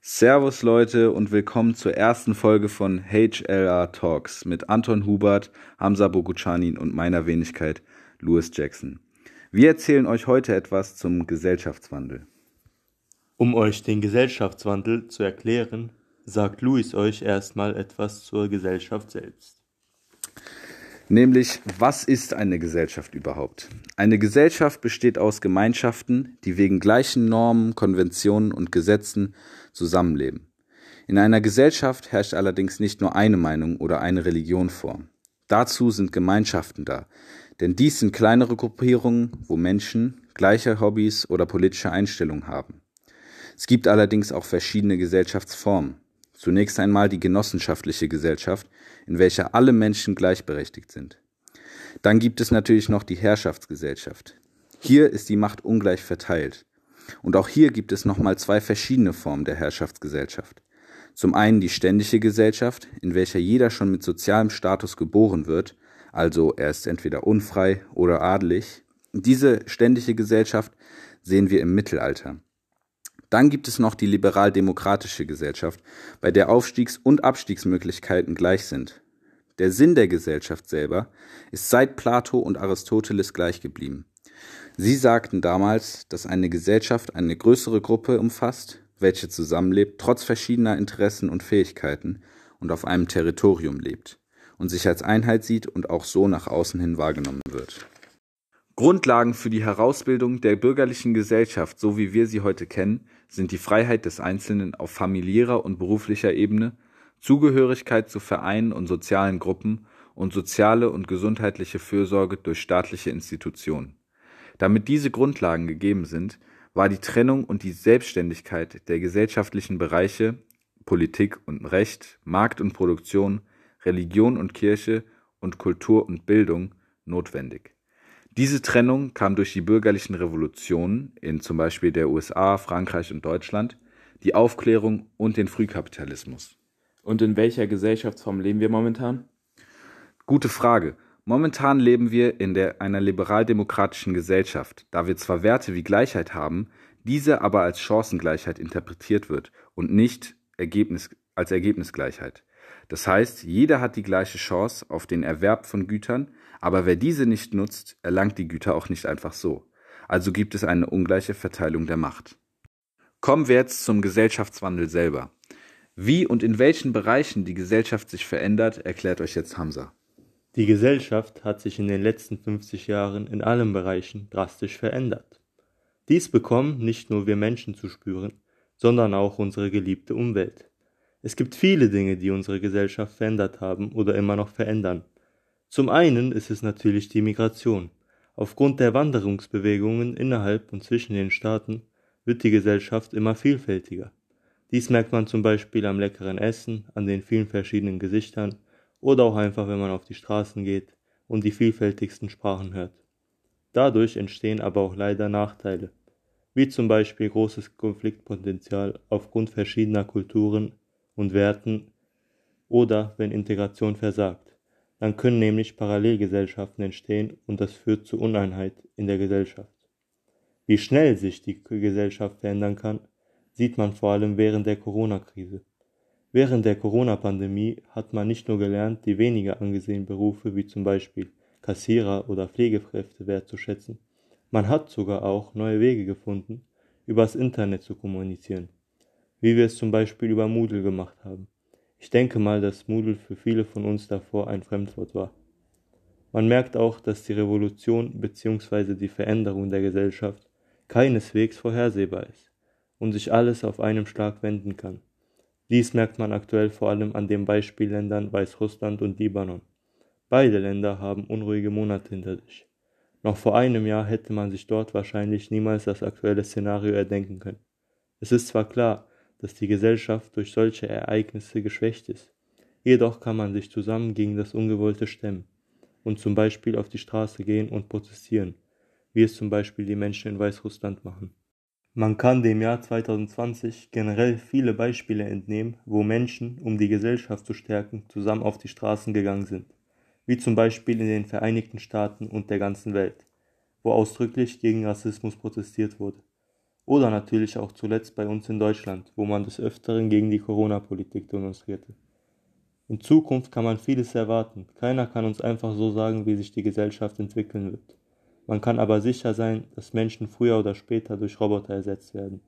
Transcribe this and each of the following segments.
Servus Leute und willkommen zur ersten Folge von HLR Talks mit Anton Hubert, Hamza Bogucanin und meiner Wenigkeit Louis Jackson. Wir erzählen euch heute etwas zum Gesellschaftswandel. Um euch den Gesellschaftswandel zu erklären, sagt Louis euch erstmal etwas zur Gesellschaft selbst. Nämlich, was ist eine Gesellschaft überhaupt? Eine Gesellschaft besteht aus Gemeinschaften, die wegen gleichen Normen, Konventionen und Gesetzen zusammenleben. In einer Gesellschaft herrscht allerdings nicht nur eine Meinung oder eine Religion vor. Dazu sind Gemeinschaften da, denn dies sind kleinere Gruppierungen, wo Menschen gleiche Hobbys oder politische Einstellungen haben. Es gibt allerdings auch verschiedene Gesellschaftsformen. Zunächst einmal die genossenschaftliche Gesellschaft, in welcher alle Menschen gleichberechtigt sind. Dann gibt es natürlich noch die Herrschaftsgesellschaft. Hier ist die Macht ungleich verteilt. Und auch hier gibt es nochmal zwei verschiedene Formen der Herrschaftsgesellschaft. Zum einen die ständische Gesellschaft, in welcher jeder schon mit sozialem Status geboren wird, also er ist entweder unfrei oder adelig. Diese ständische Gesellschaft sehen wir im Mittelalter. Dann gibt es noch die liberal-demokratische Gesellschaft, bei der Aufstiegs- und Abstiegsmöglichkeiten gleich sind. Der Sinn der Gesellschaft selber ist seit Plato und Aristoteles gleich geblieben. Sie sagten damals, dass eine Gesellschaft eine größere Gruppe umfasst, welche zusammenlebt, trotz verschiedener Interessen und Fähigkeiten und auf einem Territorium lebt und sich als Einheit sieht und auch so nach außen hin wahrgenommen wird. Grundlagen für die Herausbildung der bürgerlichen Gesellschaft, so wie wir sie heute kennen, sind die Freiheit des Einzelnen auf familiärer und beruflicher Ebene, Zugehörigkeit zu Vereinen und sozialen Gruppen und soziale und gesundheitliche Fürsorge durch staatliche Institutionen. Damit diese Grundlagen gegeben sind, war die Trennung und die Selbstständigkeit der gesellschaftlichen Bereiche Politik und Recht, Markt und Produktion, Religion und Kirche und Kultur und Bildung notwendig. Diese Trennung kam durch die bürgerlichen Revolutionen in zum Beispiel der USA, Frankreich und Deutschland, die Aufklärung und den Frühkapitalismus. Und in welcher Gesellschaftsform leben wir momentan? Gute Frage. Momentan leben wir in der, einer liberaldemokratischen Gesellschaft, da wir zwar Werte wie Gleichheit haben, diese aber als Chancengleichheit interpretiert wird und nicht Ergebnis, als Ergebnisgleichheit. Das heißt, jeder hat die gleiche Chance auf den Erwerb von Gütern, aber wer diese nicht nutzt, erlangt die Güter auch nicht einfach so. Also gibt es eine ungleiche Verteilung der Macht. Kommen wir jetzt zum Gesellschaftswandel selber. Wie und in welchen Bereichen die Gesellschaft sich verändert, erklärt euch jetzt Hamza. Die Gesellschaft hat sich in den letzten 50 Jahren in allen Bereichen drastisch verändert. Dies bekommen nicht nur wir Menschen zu spüren, sondern auch unsere geliebte Umwelt. Es gibt viele Dinge, die unsere Gesellschaft verändert haben oder immer noch verändern. Zum einen ist es natürlich die Migration. Aufgrund der Wanderungsbewegungen innerhalb und zwischen den Staaten wird die Gesellschaft immer vielfältiger. Dies merkt man zum Beispiel am leckeren Essen, an den vielen verschiedenen Gesichtern oder auch einfach, wenn man auf die Straßen geht und die vielfältigsten Sprachen hört. Dadurch entstehen aber auch leider Nachteile, wie zum Beispiel großes Konfliktpotenzial aufgrund verschiedener Kulturen und Werten oder wenn Integration versagt. Dann können nämlich Parallelgesellschaften entstehen und das führt zu Uneinheit in der Gesellschaft. Wie schnell sich die Gesellschaft verändern kann, sieht man vor allem während der Corona-Krise. Während der Corona-Pandemie hat man nicht nur gelernt, die weniger angesehenen Berufe wie zum Beispiel Kassierer oder Pflegekräfte wertzuschätzen, man hat sogar auch neue Wege gefunden, übers Internet zu kommunizieren wie wir es zum Beispiel über Moodle gemacht haben. Ich denke mal, dass Moodle für viele von uns davor ein Fremdwort war. Man merkt auch, dass die Revolution bzw. die Veränderung der Gesellschaft keineswegs vorhersehbar ist und sich alles auf einem Schlag wenden kann. Dies merkt man aktuell vor allem an den Beispielländern Weißrussland und Libanon. Beide Länder haben unruhige Monate hinter sich. Noch vor einem Jahr hätte man sich dort wahrscheinlich niemals das aktuelle Szenario erdenken können. Es ist zwar klar, dass die Gesellschaft durch solche Ereignisse geschwächt ist. Jedoch kann man sich zusammen gegen das Ungewollte stemmen und zum Beispiel auf die Straße gehen und protestieren, wie es zum Beispiel die Menschen in Weißrussland machen. Man kann dem Jahr 2020 generell viele Beispiele entnehmen, wo Menschen, um die Gesellschaft zu stärken, zusammen auf die Straßen gegangen sind, wie zum Beispiel in den Vereinigten Staaten und der ganzen Welt, wo ausdrücklich gegen Rassismus protestiert wurde. Oder natürlich auch zuletzt bei uns in Deutschland, wo man des Öfteren gegen die Corona-Politik demonstrierte. In Zukunft kann man vieles erwarten. Keiner kann uns einfach so sagen, wie sich die Gesellschaft entwickeln wird. Man kann aber sicher sein, dass Menschen früher oder später durch Roboter ersetzt werden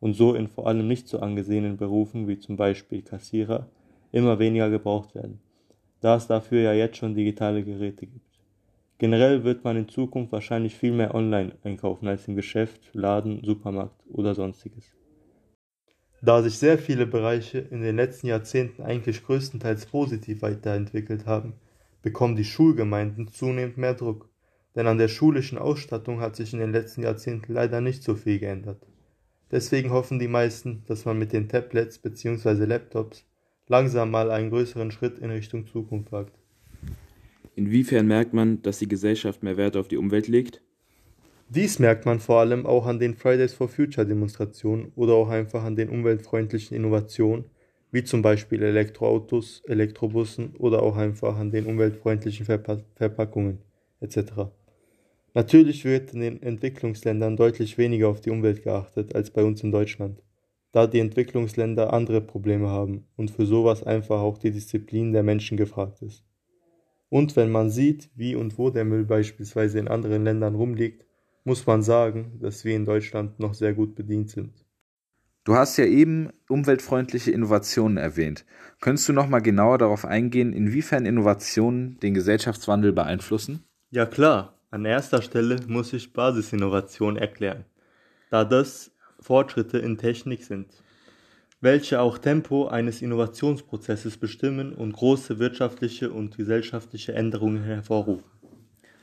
und so in vor allem nicht so angesehenen Berufen wie zum Beispiel Kassierer immer weniger gebraucht werden, da es dafür ja jetzt schon digitale Geräte gibt. Generell wird man in Zukunft wahrscheinlich viel mehr online einkaufen als im Geschäft, Laden, Supermarkt oder sonstiges. Da sich sehr viele Bereiche in den letzten Jahrzehnten eigentlich größtenteils positiv weiterentwickelt haben, bekommen die Schulgemeinden zunehmend mehr Druck, denn an der schulischen Ausstattung hat sich in den letzten Jahrzehnten leider nicht so viel geändert. Deswegen hoffen die meisten, dass man mit den Tablets bzw. Laptops langsam mal einen größeren Schritt in Richtung Zukunft wagt. Inwiefern merkt man, dass die Gesellschaft mehr Wert auf die Umwelt legt? Dies merkt man vor allem auch an den Fridays for Future Demonstrationen oder auch einfach an den umweltfreundlichen Innovationen, wie zum Beispiel Elektroautos, Elektrobussen oder auch einfach an den umweltfreundlichen Verpa Verpackungen etc. Natürlich wird in den Entwicklungsländern deutlich weniger auf die Umwelt geachtet als bei uns in Deutschland, da die Entwicklungsländer andere Probleme haben und für sowas einfach auch die Disziplin der Menschen gefragt ist. Und wenn man sieht, wie und wo der Müll beispielsweise in anderen Ländern rumliegt, muss man sagen, dass wir in Deutschland noch sehr gut bedient sind. Du hast ja eben umweltfreundliche Innovationen erwähnt. Könntest du noch mal genauer darauf eingehen, inwiefern Innovationen den Gesellschaftswandel beeinflussen? Ja klar, an erster Stelle muss ich Basisinnovation erklären, da das Fortschritte in Technik sind welche auch Tempo eines Innovationsprozesses bestimmen und große wirtschaftliche und gesellschaftliche Änderungen hervorrufen.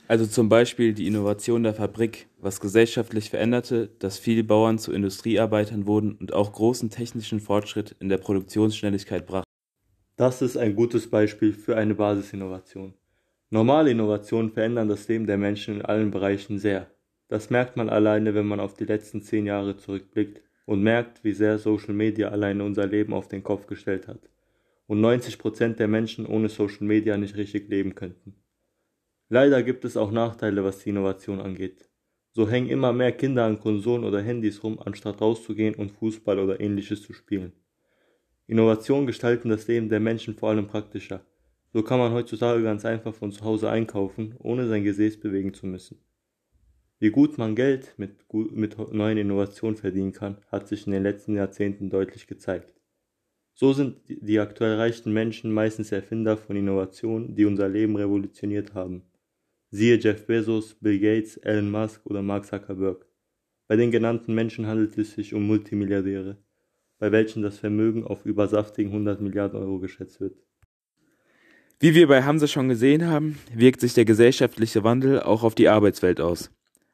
Also zum Beispiel die Innovation der Fabrik, was gesellschaftlich veränderte, dass viele Bauern zu Industriearbeitern wurden und auch großen technischen Fortschritt in der Produktionsschnelligkeit brachte. Das ist ein gutes Beispiel für eine Basisinnovation. Normale Innovationen verändern das Leben der Menschen in allen Bereichen sehr. Das merkt man alleine, wenn man auf die letzten zehn Jahre zurückblickt und merkt, wie sehr Social Media alleine unser Leben auf den Kopf gestellt hat und 90% der Menschen ohne Social Media nicht richtig leben könnten. Leider gibt es auch Nachteile, was die Innovation angeht. So hängen immer mehr Kinder an Konsolen oder Handys rum, anstatt rauszugehen und Fußball oder ähnliches zu spielen. Innovationen gestalten das Leben der Menschen vor allem praktischer. So kann man heutzutage ganz einfach von zu Hause einkaufen, ohne sein Gesäß bewegen zu müssen. Wie gut man Geld mit, mit neuen Innovationen verdienen kann, hat sich in den letzten Jahrzehnten deutlich gezeigt. So sind die aktuell reichen Menschen meistens Erfinder von Innovationen, die unser Leben revolutioniert haben. Siehe Jeff Bezos, Bill Gates, Elon Musk oder Mark Zuckerberg. Bei den genannten Menschen handelt es sich um Multimilliardäre, bei welchen das Vermögen auf über saftigen 100 Milliarden Euro geschätzt wird. Wie wir bei Hamza schon gesehen haben, wirkt sich der gesellschaftliche Wandel auch auf die Arbeitswelt aus.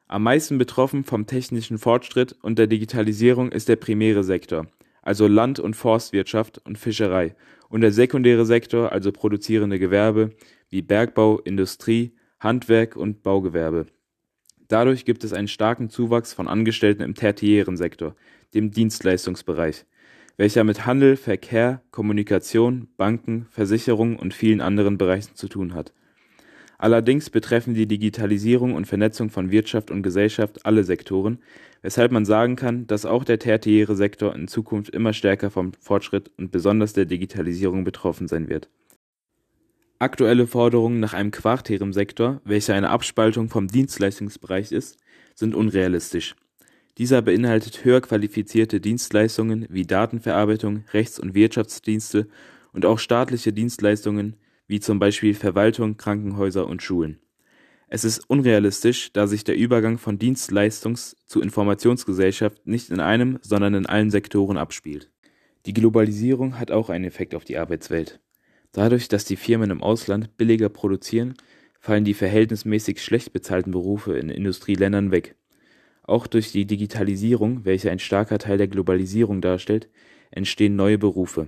Am meisten betroffen vom technischen Fortschritt und der Digitalisierung ist der primäre Sektor, also Land- und Forstwirtschaft und Fischerei, und der sekundäre Sektor, also produzierende Gewerbe wie Bergbau, Industrie, Handwerk und Baugewerbe. Dadurch gibt es einen starken Zuwachs von Angestellten im tertiären Sektor, dem Dienstleistungsbereich, welcher mit Handel, Verkehr, Kommunikation, Banken, Versicherungen und vielen anderen Bereichen zu tun hat Allerdings betreffen die Digitalisierung und Vernetzung von Wirtschaft und Gesellschaft alle Sektoren, weshalb man sagen kann, dass auch der tertiäre Sektor in Zukunft immer stärker vom Fortschritt und besonders der Digitalisierung betroffen sein wird. Aktuelle Forderungen nach einem quartären Sektor, welcher eine Abspaltung vom Dienstleistungsbereich ist, sind unrealistisch. Dieser beinhaltet höher qualifizierte Dienstleistungen wie Datenverarbeitung, Rechts- und Wirtschaftsdienste und auch staatliche Dienstleistungen wie zum Beispiel Verwaltung, Krankenhäuser und Schulen. Es ist unrealistisch, da sich der Übergang von Dienstleistungs- zu Informationsgesellschaft nicht in einem, sondern in allen Sektoren abspielt. Die Globalisierung hat auch einen Effekt auf die Arbeitswelt. Dadurch, dass die Firmen im Ausland billiger produzieren, fallen die verhältnismäßig schlecht bezahlten Berufe in Industrieländern weg. Auch durch die Digitalisierung, welche ein starker Teil der Globalisierung darstellt, entstehen neue Berufe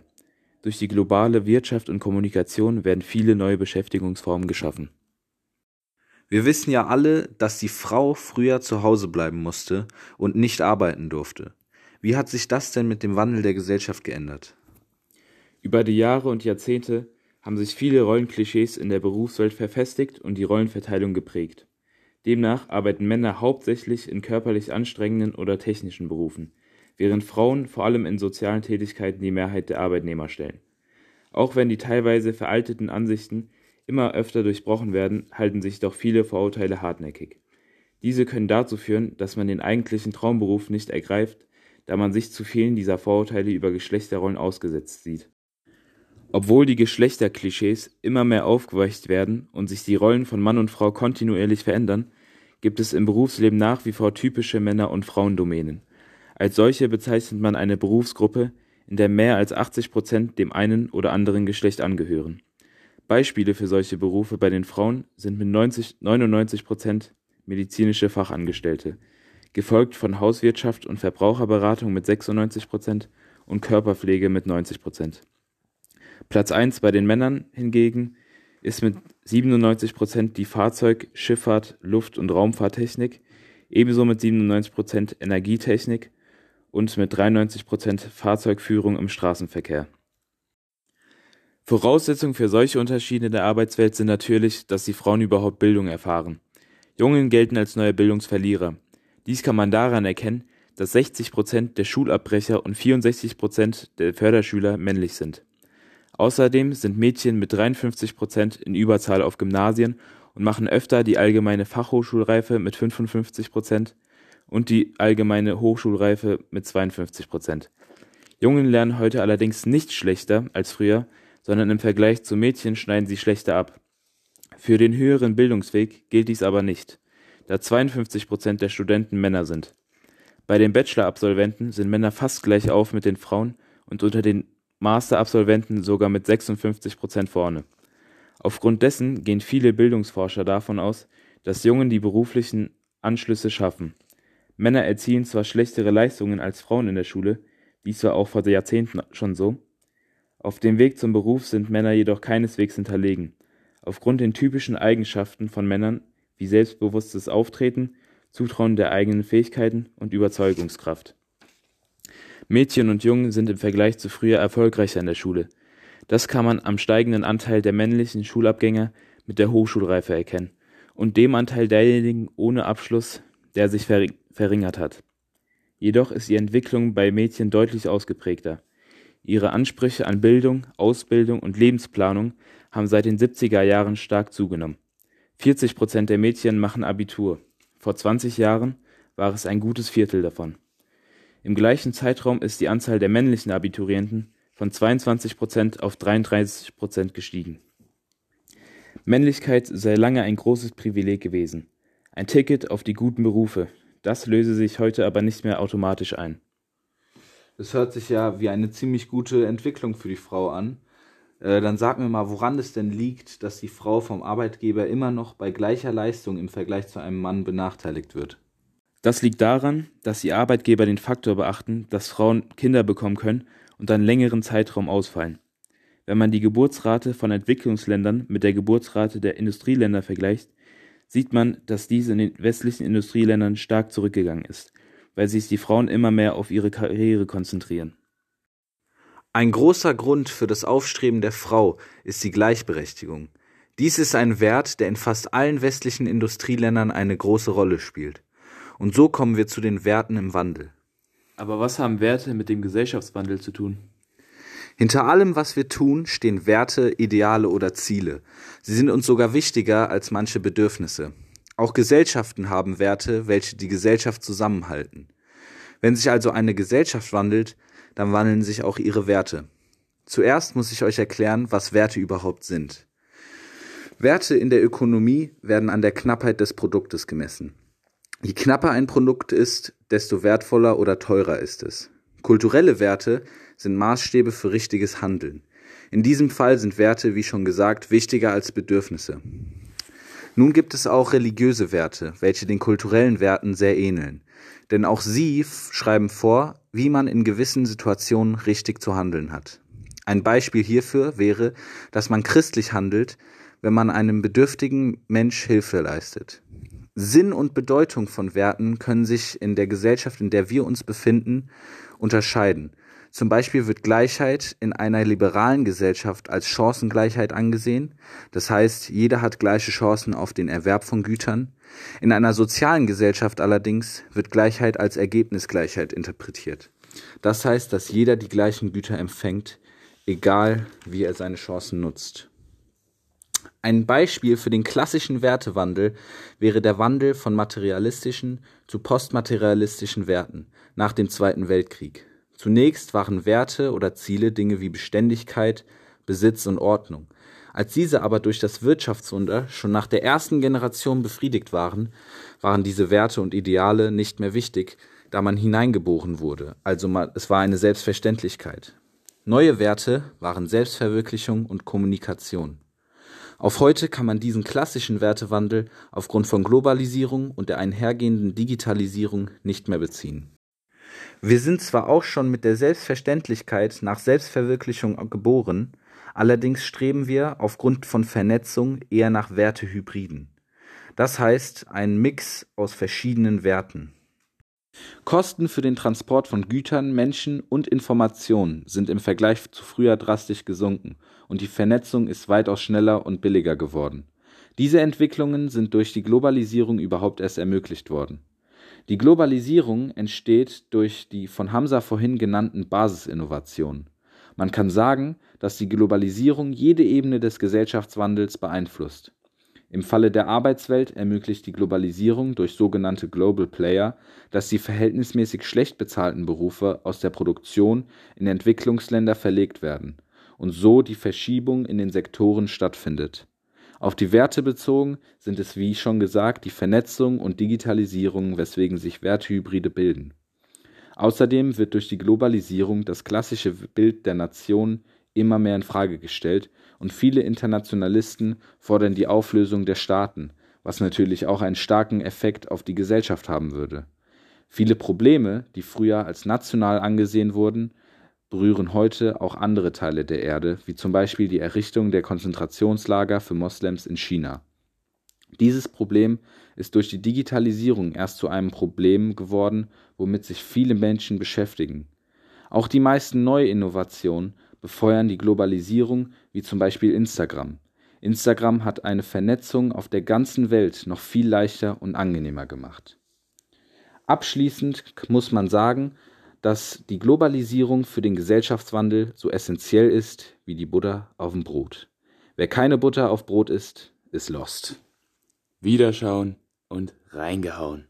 durch die globale Wirtschaft und Kommunikation werden viele neue Beschäftigungsformen geschaffen. Wir wissen ja alle, dass die Frau früher zu Hause bleiben musste und nicht arbeiten durfte. Wie hat sich das denn mit dem Wandel der Gesellschaft geändert? Über die Jahre und Jahrzehnte haben sich viele Rollenklischees in der Berufswelt verfestigt und die Rollenverteilung geprägt. Demnach arbeiten Männer hauptsächlich in körperlich anstrengenden oder technischen Berufen, während Frauen vor allem in sozialen Tätigkeiten die Mehrheit der Arbeitnehmer stellen. Auch wenn die teilweise veralteten Ansichten immer öfter durchbrochen werden, halten sich doch viele Vorurteile hartnäckig. Diese können dazu führen, dass man den eigentlichen Traumberuf nicht ergreift, da man sich zu vielen dieser Vorurteile über Geschlechterrollen ausgesetzt sieht. Obwohl die Geschlechterklischees immer mehr aufgeweicht werden und sich die Rollen von Mann und Frau kontinuierlich verändern, gibt es im Berufsleben nach wie vor typische Männer- und Frauendomänen. Als solche bezeichnet man eine Berufsgruppe, in der mehr als 80 Prozent dem einen oder anderen Geschlecht angehören. Beispiele für solche Berufe bei den Frauen sind mit 90, 99 Prozent medizinische Fachangestellte, gefolgt von Hauswirtschaft und Verbraucherberatung mit 96 Prozent und Körperpflege mit 90 Prozent. Platz 1 bei den Männern hingegen ist mit 97 Prozent die Fahrzeug-, Schifffahrt-, Luft- und Raumfahrttechnik, ebenso mit 97 Prozent Energietechnik und mit 93 Prozent Fahrzeugführung im Straßenverkehr. Voraussetzung für solche Unterschiede in der Arbeitswelt sind natürlich, dass die Frauen überhaupt Bildung erfahren. Jungen gelten als neue Bildungsverlierer. Dies kann man daran erkennen, dass 60 Prozent der Schulabbrecher und 64 Prozent der Förderschüler männlich sind. Außerdem sind Mädchen mit 53 Prozent in Überzahl auf Gymnasien und machen öfter die allgemeine Fachhochschulreife mit 55 Prozent und die allgemeine Hochschulreife mit 52 Prozent. Jungen lernen heute allerdings nicht schlechter als früher, sondern im Vergleich zu Mädchen schneiden sie schlechter ab. Für den höheren Bildungsweg gilt dies aber nicht, da 52 Prozent der Studenten Männer sind. Bei den Bachelor-Absolventen sind Männer fast gleich auf mit den Frauen und unter den Master-Absolventen sogar mit 56 Prozent vorne. Aufgrund dessen gehen viele Bildungsforscher davon aus, dass Jungen die beruflichen Anschlüsse schaffen. Männer erzielen zwar schlechtere Leistungen als Frauen in der Schule, dies war auch vor Jahrzehnten schon so. Auf dem Weg zum Beruf sind Männer jedoch keineswegs hinterlegen. Aufgrund den typischen Eigenschaften von Männern wie selbstbewusstes Auftreten, Zutrauen der eigenen Fähigkeiten und Überzeugungskraft. Mädchen und Jungen sind im Vergleich zu früher erfolgreicher in der Schule. Das kann man am steigenden Anteil der männlichen Schulabgänger mit der Hochschulreife erkennen und dem Anteil derjenigen ohne Abschluss, der sich verringert hat. Jedoch ist die Entwicklung bei Mädchen deutlich ausgeprägter. Ihre Ansprüche an Bildung, Ausbildung und Lebensplanung haben seit den 70er Jahren stark zugenommen. 40 Prozent der Mädchen machen Abitur. Vor 20 Jahren war es ein gutes Viertel davon. Im gleichen Zeitraum ist die Anzahl der männlichen Abiturienten von 22 Prozent auf 33 Prozent gestiegen. Männlichkeit sei lange ein großes Privileg gewesen. Ein Ticket auf die guten Berufe, das löse sich heute aber nicht mehr automatisch ein. Das hört sich ja wie eine ziemlich gute Entwicklung für die Frau an. Äh, dann sag mir mal, woran es denn liegt, dass die Frau vom Arbeitgeber immer noch bei gleicher Leistung im Vergleich zu einem Mann benachteiligt wird. Das liegt daran, dass die Arbeitgeber den Faktor beachten, dass Frauen Kinder bekommen können und einen längeren Zeitraum ausfallen. Wenn man die Geburtsrate von Entwicklungsländern mit der Geburtsrate der Industrieländer vergleicht, sieht man, dass dies in den westlichen Industrieländern stark zurückgegangen ist, weil sich die Frauen immer mehr auf ihre Karriere konzentrieren. Ein großer Grund für das Aufstreben der Frau ist die Gleichberechtigung. Dies ist ein Wert, der in fast allen westlichen Industrieländern eine große Rolle spielt. Und so kommen wir zu den Werten im Wandel. Aber was haben Werte mit dem Gesellschaftswandel zu tun? Hinter allem, was wir tun, stehen Werte, Ideale oder Ziele. Sie sind uns sogar wichtiger als manche Bedürfnisse. Auch Gesellschaften haben Werte, welche die Gesellschaft zusammenhalten. Wenn sich also eine Gesellschaft wandelt, dann wandeln sich auch ihre Werte. Zuerst muss ich euch erklären, was Werte überhaupt sind. Werte in der Ökonomie werden an der Knappheit des Produktes gemessen. Je knapper ein Produkt ist, desto wertvoller oder teurer ist es. Kulturelle Werte sind Maßstäbe für richtiges Handeln. In diesem Fall sind Werte, wie schon gesagt, wichtiger als Bedürfnisse. Nun gibt es auch religiöse Werte, welche den kulturellen Werten sehr ähneln. Denn auch sie schreiben vor, wie man in gewissen Situationen richtig zu handeln hat. Ein Beispiel hierfür wäre, dass man christlich handelt, wenn man einem bedürftigen Mensch Hilfe leistet. Sinn und Bedeutung von Werten können sich in der Gesellschaft, in der wir uns befinden, unterscheiden. Zum Beispiel wird Gleichheit in einer liberalen Gesellschaft als Chancengleichheit angesehen, das heißt, jeder hat gleiche Chancen auf den Erwerb von Gütern. In einer sozialen Gesellschaft allerdings wird Gleichheit als Ergebnisgleichheit interpretiert. Das heißt, dass jeder die gleichen Güter empfängt, egal wie er seine Chancen nutzt. Ein Beispiel für den klassischen Wertewandel wäre der Wandel von materialistischen zu postmaterialistischen Werten nach dem Zweiten Weltkrieg. Zunächst waren Werte oder Ziele Dinge wie Beständigkeit, Besitz und Ordnung. Als diese aber durch das Wirtschaftswunder schon nach der ersten Generation befriedigt waren, waren diese Werte und Ideale nicht mehr wichtig, da man hineingeboren wurde, also es war eine Selbstverständlichkeit. Neue Werte waren Selbstverwirklichung und Kommunikation. Auf heute kann man diesen klassischen Wertewandel aufgrund von Globalisierung und der einhergehenden Digitalisierung nicht mehr beziehen. Wir sind zwar auch schon mit der Selbstverständlichkeit nach Selbstverwirklichung geboren, allerdings streben wir aufgrund von Vernetzung eher nach Wertehybriden. Das heißt, einen Mix aus verschiedenen Werten. Kosten für den Transport von Gütern, Menschen und Informationen sind im Vergleich zu früher drastisch gesunken und die Vernetzung ist weitaus schneller und billiger geworden. Diese Entwicklungen sind durch die Globalisierung überhaupt erst ermöglicht worden. Die Globalisierung entsteht durch die von Hamza vorhin genannten Basisinnovationen. Man kann sagen, dass die Globalisierung jede Ebene des Gesellschaftswandels beeinflusst. Im Falle der Arbeitswelt ermöglicht die Globalisierung durch sogenannte Global Player, dass die verhältnismäßig schlecht bezahlten Berufe aus der Produktion in Entwicklungsländer verlegt werden und so die Verschiebung in den Sektoren stattfindet. Auf die Werte bezogen sind es wie schon gesagt die Vernetzung und Digitalisierung, weswegen sich Werthybride bilden. Außerdem wird durch die Globalisierung das klassische Bild der Nation immer mehr in Frage gestellt und viele Internationalisten fordern die Auflösung der Staaten, was natürlich auch einen starken Effekt auf die Gesellschaft haben würde. Viele Probleme, die früher als national angesehen wurden, berühren heute auch andere Teile der Erde, wie zum Beispiel die Errichtung der Konzentrationslager für Moslems in China. Dieses Problem ist durch die Digitalisierung erst zu einem Problem geworden, womit sich viele Menschen beschäftigen. Auch die meisten Neuinnovationen befeuern die Globalisierung, wie zum Beispiel Instagram. Instagram hat eine Vernetzung auf der ganzen Welt noch viel leichter und angenehmer gemacht. Abschließend muss man sagen, dass die Globalisierung für den Gesellschaftswandel so essentiell ist wie die Butter auf dem Brot. Wer keine Butter auf Brot isst, ist lost. Wiederschauen und reingehauen.